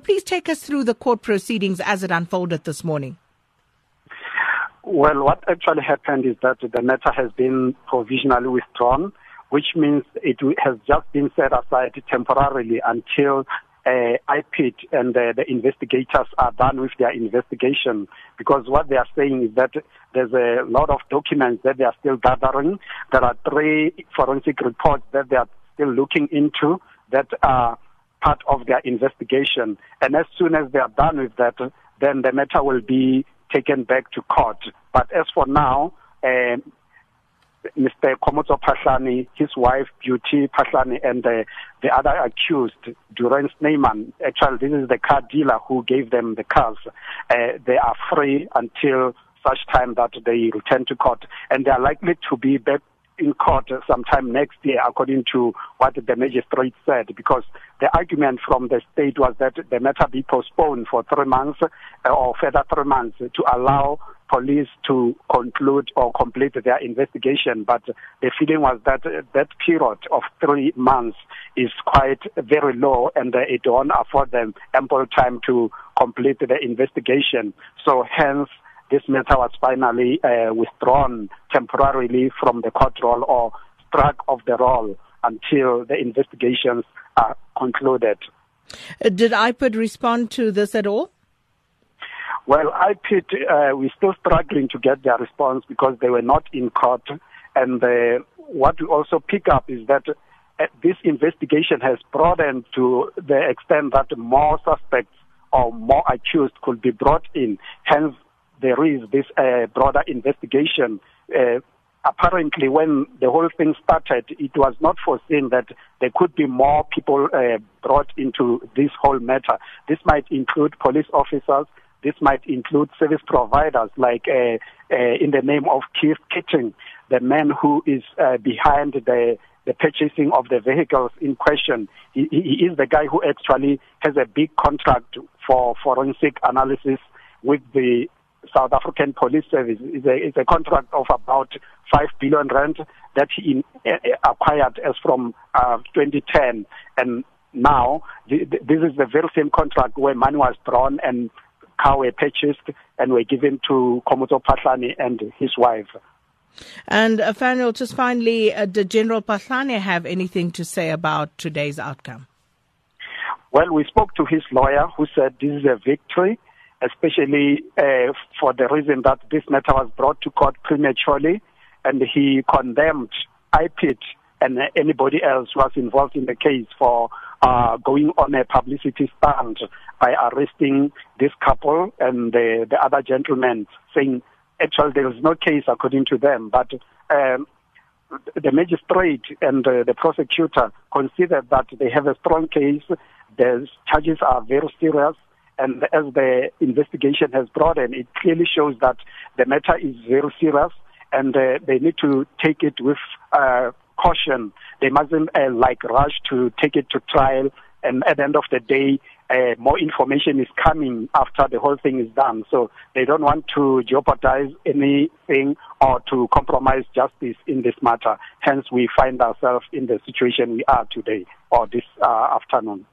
Please take us through the court proceedings as it unfolded this morning. Well, what actually happened is that the matter has been provisionally withdrawn, which means it has just been set aside temporarily until uh, IPID and the investigators are done with their investigation. Because what they are saying is that there's a lot of documents that they are still gathering. There are three forensic reports that they are still looking into that are part of their investigation. And as soon as they are done with that, then the matter will be taken back to court. But as for now, uh, Mr. Khomotso Phahlane, his wife Beauty Phahlane, and the, the other accused, Durand Snyman, actually this is the car dealer who gave them the cars, uh, they are free until such time that they return to court. And they are likely to be back in court sometime next year, according to what the magistrate said, because the argument from the state was that the matter be postponed for three months uh, or further three months to allow police to conclude or complete their investigation. But the feeling was that that period of three months is quite very low and it won't afford them ample time to complete the investigation. So hence, this matter was finally uh, withdrawn temporarily from the court roll or struck off the roll until the investigations are concluded. Uh, did IPID respond to this at all? Well, IPID, uh, we're still struggling to get their response because they were not in court. And uh, what we also pick up is that uh, this investigation has broadened to the extent that more suspects or more accused could be brought in. Hence, there is this uh, broader investigation. Uh, apparently, when the whole thing started, it was not foreseen that there could be more people uh, brought into this whole matter. This might include police officers. This might include service providers, like uh, uh, in the name of Keith Keating, the man who is uh, behind the the purchasing of the vehicles in question. He, he is the guy who actually has a big contract for forensic analysis with the South African Police Service is a, is a contract of about 5 billion rand that he in, uh, acquired as from uh, 2010. And now, this is the very same contract where money was drawn and car were purchased and were given to Khomotso Phahlane and his wife. And uh, just finally, uh, did General Phahlane have anything to say about today's outcome? Well, we spoke to his lawyer who said this is a victory especially uh, for the reason that this matter was brought to court prematurely, and he condemned IPID and anybody else who was involved in the case for uh, going on a publicity stunt by arresting this couple and the, the other gentlemen, saying actually there is no case according to them, but um, the magistrate and uh, the prosecutor considered that they have a strong case. The charges are very serious and as the investigation has broadened, it clearly shows that the matter is very serious and uh, they need to take it with uh, caution. They mustn't uh, like rush to take it to trial. And at the end of the day, uh, more information is coming after the whole thing is done. So they don't want to jeopardize anything or to compromise justice in this matter. Hence, we find ourselves in the situation we are today or this uh, afternoon.